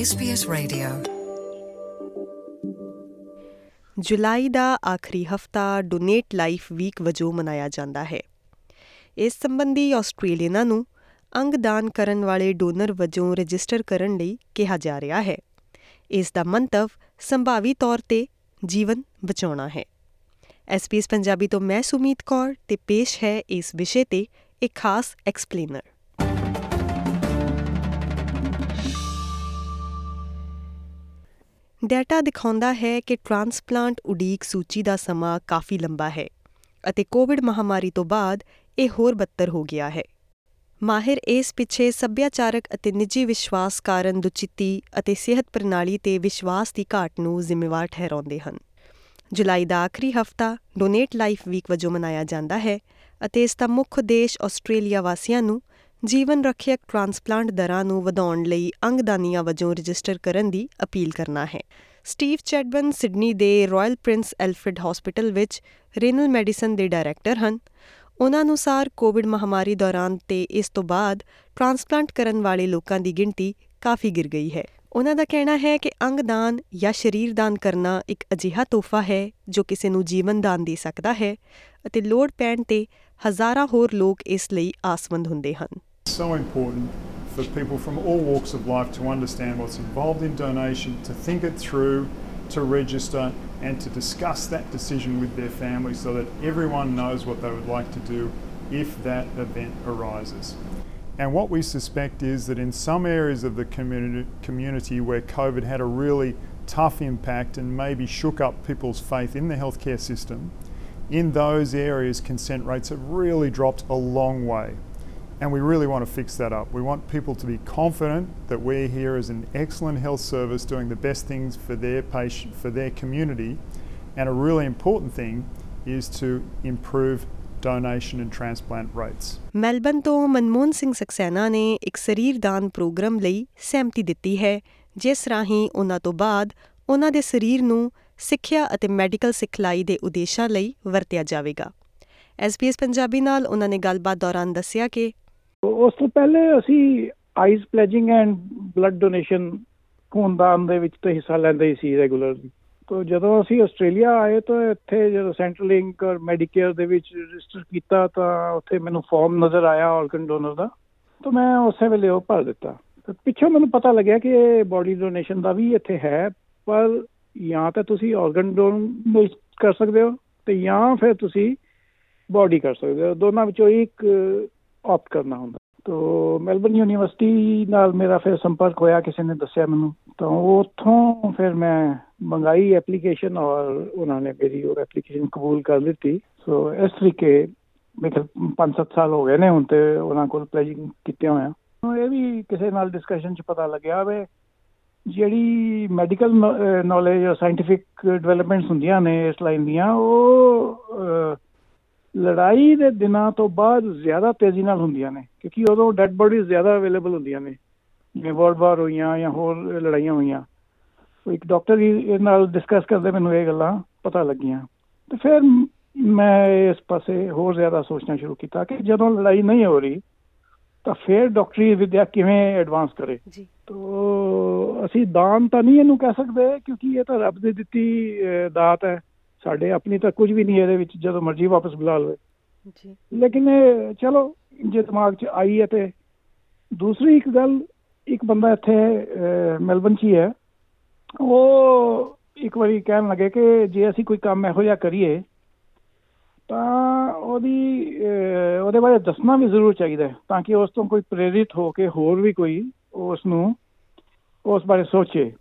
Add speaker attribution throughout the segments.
Speaker 1: SBS Radio.
Speaker 2: ਜੁਲਾਈ ਦਾ ਆਖਰੀ ਹਫਤਾ donate life week ਵਜੋਂ ਮਨਾਇਆ ਜਾਂਦਾ ਹੈ। ਇਸ ਸੰਬੰਧੀ ਆਸਟ੍ਰੇਲੀਅਨਾਂ ਨੂੰ ਅੰਗਦਾਨ ਕਰਨ ਵਾਲੇ ਡੋਨਰ ਵਜੋਂ ਰਜਿਸਟਰ ਕਰਨ ਲਈ ਕਿਹਾ ਜਾ ਰਿਹਾ ਹੈ। ਇਸ ਦਾ ਮੰਤਵ ਸੰਭਾਵੀ ਤੌਰ ਤੇ ਜੀਵਨ ਬਚਾਉਣਾ ਹੈ। ਐਸਪੀਐਸ ਪੰਜਾਬੀ ਤੋਂ ਮੈਂ ਸੁਮੀਤ ਕੌਰ ਤੇ ਪੇਸ਼ ਹੈ ਇਸ ਵਿਸ਼ੇ ਤੇ ਇੱਕ ਖਾਸ ਐਕਸਪਲੇਨਰ। ਡਾਟਾ ਦਿਖਾਉਂਦਾ ਹੈ ਕਿ ਟ੍ਰਾਂਸਪਲਾਂਟ ਉਡੀਕ ਸੂਚੀ ਦਾ ਸਮਾਂ ਕਾਫੀ ਲੰਬਾ ਹੈ ਅਤੇ ਕੋਵਿਡ ਮਹਾਮਾਰੀ ਤੋਂ ਬਾਅਦ ਇਹ ਹੋਰ ਬੱਤਰ ਹੋ ਗਿਆ ਹੈ। ਮਾਹਿਰ ਇਸ ਪਿੱਛੇ ਸੱਭਿਆਚਾਰਕ ਅਤੇ ਨਿੱਜੀ ਵਿਸ਼ਵਾਸ ਕਾਰਨ ਦੁਚਿੱਤੀ ਅਤੇ ਸਿਹਤ ਪ੍ਰਣਾਲੀ ਤੇ ਵਿਸ਼ਵਾਸ ਦੀ ਘਾਟ ਨੂੰ ਜ਼ਿੰਮੇਵਾਰ ਠਹਿਰਾਉਂਦੇ ਹਨ। ਜੁਲਾਈ ਦਾ ਆਖਰੀ ਹਫਤਾ ਡੋਨੇਟ ਲਾਈਫ ਵੀਕ ਵਜੋਂ ਮਨਾਇਆ ਜਾਂਦਾ ਹੈ ਅਤੇ ਇਸ ਦਾ ਮੁੱਖ ਉਦੇਸ਼ ਆਸਟ੍ਰੇਲੀਆ ਵਾਸੀਆਂ ਨੂੰ ਜੀਵਨ ਰੱਖਿਅਕ ਟ੍ਰਾਂਸਪਲਾਂਟ ਦਰਾਂ ਨੂੰ ਵਧਾਉਣ ਲਈ ਅੰਗਦਾਨੀਆਂ ਵਜੋਂ ਰਜਿਸਟਰ ਕਰਨ ਦੀ ਅਪੀਲ ਕਰਨਾ ਹੈ। ਸਟੀਵ ਚੈਡਬਨ ਸਿਡਨੀ ਦੇ ਰਾਇਲ ਪ੍ਰਿੰਸ ਐਲਫਰਡ ਹਸਪੀਟਲ ਵਿੱਚ ਰੇਨਲ ਮੈਡੀਸਨ ਦੇ ਡਾਇਰੈਕਟਰ ਹਨ। ਉਹਨਾਂ ਅਨੁਸਾਰ ਕੋਵਿਡ ਮਹਾਮਾਰੀ ਦੌਰਾਨ ਤੇ ਇਸ ਤੋਂ ਬਾਅਦ ਟ੍ਰਾਂਸਪਲਾਂਟ ਕਰਨ ਵਾਲੇ ਲੋਕਾਂ ਦੀ ਗਿਣਤੀ ਕਾਫੀ ਗਿਰ ਗਈ ਹੈ। ਉਹਨਾਂ ਦਾ ਕਹਿਣਾ ਹੈ ਕਿ ਅੰਗਦਾਨ ਜਾਂ ਸਰੀਰ ਦਾਨ ਕਰਨਾ ਇੱਕ ਅਜਿਹਾ ਤੋਹਫਾ ਹੈ ਜੋ ਕਿਸੇ ਨੂੰ ਜੀਵਨ ਦਾਨ ਦੇ ਸਕਦਾ ਹੈ ਅਤੇ ਲੋੜ ਪੈਣ ਤੇ ਹਜ਼ਾਰਾਂ ਹੋਰ ਲੋਕ ਇਸ ਲਈ ਆਸਵੰਦ ਹੁੰਦੇ ਹਨ।
Speaker 3: So important for people from all walks of life to understand what's involved in donation, to think it through, to register, and to discuss that decision with their family so that everyone knows what they would like to do if that event arises. And what we suspect is that in some areas of the community, community where COVID had a really tough impact and maybe shook up people's faith in the healthcare system, in those areas consent rates have really dropped a long way. And we really want to fix that up. We want people to be confident that we're here as an excellent health service doing the best things for their patient, for their community. And a really important thing is to improve donation and transplant rates.
Speaker 2: Melbourne ਤੋਂ ਮਨਮੋਹਨ ਸਿੰਘ ਸਕਸੈਨਾ ਨੇ ਇੱਕ ਸਰੀਰ ਦਾਨ programme ਲਈ ਸਹਿਮਤੀ ਦਿੱਤੀ ਹੈ ਜਿਸ ਰਾਹੀਂ ਉਹਨਾਂ ਤੋਂ ਬਾਅਦ ਉਹਨਾਂ ਦੇ ਸਰੀਰ ਨੂੰ ਸਿੱਖਿਆ ਅਤੇ ਮੈਡੀਕਲ ਸਿਖਲਾਈ ਦੇ ਉਦੇਸ਼ਾਂ ਲਈ ਵਰਤਿਆ ਜਾਵੇਗਾ ਐਸਪੀਐਸ ਪੰਜਾਬੀ ਨਾਲ ਉਹਨਾਂ ਨੇ ਗੱਲਬਾਤ ਦੌਰਾਨ ਦੱਸਿਆ ਕਿ
Speaker 4: ਉਸ ਤੋਂ ਪਹਿਲੇ ਅਸੀਂ eyes pledging and blood donation ਖੂਨਦਾਨ ਦੇ ਵਿੱਚ ਤਾਂ ਹਿੱਸਾ ਲੈਂਦੇ ਹੀ ਸੀ ਰੈਗੂਲਰਲੀ। ਤੋਂ ਜਦੋਂ ਅਸੀਂ ਆਸਟ੍ਰੇਲੀਆ ਆਏ ਤਾਂ ਇੱਥੇ ਜਦੋਂ ਸੈਂਟਰਲ ਲਿੰਕ ਔਰ ਮੈਡੀਕੇਅਰ ਦੇ ਵਿੱਚ ਰਜਿਸਟਰ ਕੀਤਾ ਤਾਂ ਉੱਥੇ ਮੈਨੂੰ ਫਾਰਮ ਨਜ਼ਰ ਆਇਆ ਆਰਗਨ ਡੋਨਰ ਦਾ। ਤਾਂ ਮੈਂ ਉਸੇ ਵੇਲੇ ਉਹ ਭਰ ਦਿੱਤਾ। ਤੇ ਪਿੱਛੋਂ ਮੈਨੂੰ ਪਤਾ ਲੱਗਿਆ ਕਿ ਇਹ ਬਾਡੀ ਡੋਨੇਸ਼ਨ ਦਾ ਵੀ ਇੱਥੇ ਹੈ, ਪਰ ਜਾਂ ਤਾਂ ਤੁਸੀਂ ਆਰਗਨ ਡੋਨੇਟ ਕਰ ਸਕਦੇ ਹੋ ਤੇ ਜਾਂ ਫਿਰ ਤੁਸੀਂ ਬਾਡੀ ਕਰ ਸਕਦੇ ਹੋ। ਦੋਨਾਂ ਵਿੱਚੋਂ ਇੱਕ ਆਪਟ ਕਰਨਾ ਹੁੰਦਾ। ਤੋ ਮੈਲਬਨ ਯੂਨੀਵਰਸਿਟੀ ਨਾਲ ਮੇਰਾ ਫਿਰ ਸੰਪਰਕ ਹੋਇਆ, ਕਿਸੇ ਨੇ ਦੱਸਿਆ ਮੈਨੂੰ। ਤਾਂ ਉੱਥੋਂ ਫਿਰ ਮੈਂ ਮੰਗਾਈ ਐਪਲੀਕੇਸ਼ਨ ਔਰ ਉਹਨਾਂ ਨੇ ਮੇਰੀ ਉਹ ਐਪਲੀਕੇਸ਼ਨ ਕਬੂਲ ਕਰ ਲਿੱਤੀ। ਸੋ ਇਸ ਤਰੀਕੇ ਮੇਰੇ 5-7 ਸਾਲ ਹੋ ਗਏ ਨੇ ਹੁਣ ਤੇ ਉਹਨਾਂ ਕੋਲ ਪਲੇਜਿੰਗ ਕੀਤੇ ਹੋਇਆ ਇਹ ਵੀ ਕਿਸੇ ਨਾਲ ਡਿਸਕਸ਼ਨ 'ਚ ਪਤਾ ਲੱਗਿਆ ਵੇ, ਜਿਹੜੀ ਮੈਡੀਕਲ ਨੌਲੇਜ ਔਰ ਸਾਇੰਟੀਫਿਕ ਡਿਵੈਲਪਮੈਂਟਸ ਹੁੰਦੀਆਂ ਨੇ ਇਸ ਲਾਈਨ ਦੀਆਂ, ਉਹ ਲੜਾਈ ਦੇ ਦਿਨਾਂ ਤੋਂ ਬਾਅਦ ਜ਼ਿਆਦਾ ਤੇਜ਼ੀ ਨਾਲ ਹੁੰਦੀਆਂ ਨੇ ਕਿਉਂਕਿ ਉਦੋਂ ਡੈੱਡ ਬੋਡੀਜ਼ ਜ਼ਿਆਦਾ ਅਵੇਲੇਬਲ ਹੁੰਦੀਆਂ ਨੇ ਜਿਵੇਂ ਵਰਲਡ ਵਾਰ ਹੋਈਆਂ ਜਾਂ ਹੋਰ ਲੜਾਈਆਂ ਹੋਈਆਂ। ਇੱਕ ਡਾਕਟਰ ਹੀ ਨਾਲ ਡਿਸਕਸ ਕਰਦੇ ਮੈਨੂੰ ਇਹ ਗੱਲਾਂ ਪਤਾ ਲੱਗੀਆਂ। ਤੇ ਫਿਰ ਮੈਂ ਇਸ ਪਾਸੇ ਹੋਰ ਜ਼ਿਆਦਾ ਸੋਚਣਾ ਸ਼ੁਰੂ ਕੀਤਾ ਕਿ ਜਦੋਂ ਲੜਾਈ ਨਹੀਂ ਹੋ ਰਹੀ ਤਾਂ ਫਿਰ ਡਾਕਟਰੀ ਵਿਦਿਆ ਕਿਵੇਂ ਐਡਵਾਂਸ ਕਰੇ।
Speaker 2: ਜੀ।
Speaker 4: ਤੋ ਅਸੀਂ ਦਾਨ ਤਾਂ ਨਹੀਂ ਇਹਨੂੰ ਕਹਿ ਸਕਦੇ ਕਿਉਂਕਿ ਇਹ ਤਾਂ ਰੱਬ ਦੀ ਦਿੱਤੀ ਦਾਤ ਹੈ। ਸਾਡੇ ਆਪਣੀ ਤਾਂ ਕੁਝ ਵੀ ਨਹੀਂ ਇਹਦੇ ਵਿੱਚ ਜਦੋਂ ਮਰਜ਼ੀ ਵਾਪਸ ਬੁਲਾ ਲਵੇ।
Speaker 2: ਜੀ।
Speaker 4: ਲੇਕਿਨ ਚਲੋ ਜੇ ਦਿਮਾਗ 'ਚ ਆਈ ਹੈ ਤੇ ਦੂਸਰੀ ਇੱਕ ਗੱਲ ਇੱਕ ਬੰਦਾ ਇੱਥੇ ਮੈਲਬਨ 'ਚ ਹੀ ਹੈ। ਉਹ ਇੱਕ ਵਾਰੀ ਕਹਿਣ ਲੱਗੇ ਕਿ ਜੇ ਅਸੀਂ ਕੋਈ ਕੰਮ ਇਹੋ ਜਿਹਾ ਕਰੀਏ ਤਾਂ ਉਹਦੀ ਉਹਦੇ ਬਾਰੇ ਦੱਸਣਾ ਵੀ ਜ਼ਰੂਰ ਚਾਹੀਦਾ ਹੈ ਤਾਂ ਕਿ ਉਸ ਤੋਂ ਕੋਈ ਪ੍ਰੇਰਿਤ ਹੋ ਕੇ ਹੋਰ ਵੀ ਕੋਈ ਉਸ ਨੂੰ ਉਸ ਬਾਰੇ ਸੋਚੇ।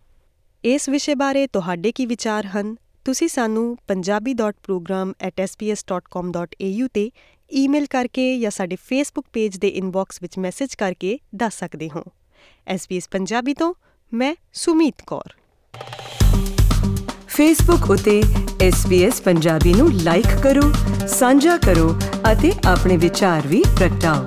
Speaker 2: ਇਸ ਵਿਸ਼ੇ ਬਾਰੇ ਤੁਹਾਡੇ ਕੀ ਵਿਚਾਰ ਹਨ? ਤੁਸੀਂ ਸਾਨੂੰ punjabi.program@sps.com.au ਤੇ ਈਮੇਲ ਕਰਕੇ ਜਾਂ ਸਾਡੇ ਫੇਸਬੁੱਕ ਪੇਜ ਦੇ ਇਨਬਾਕਸ ਵਿੱਚ ਮੈਸੇਜ ਕਰਕੇ ਦੱਸ ਸਕਦੇ ਹੋ। SBS ਪੰਜਾਬੀ ਤੋਂ ਮੈਂ ਸੁਮੀਤ ਕੌਰ।
Speaker 5: ਫੇਸਬੁੱਕ ਉਤੇ SBS ਪੰਜਾਬੀ ਨੂੰ ਲਾਈਕ ਕਰੋ, ਸਾਂਝਾ ਕਰੋ ਅਤੇ ਆਪਣੇ ਵਿਚਾਰ ਵੀ ਪ੍ਰਗਟਾਓ।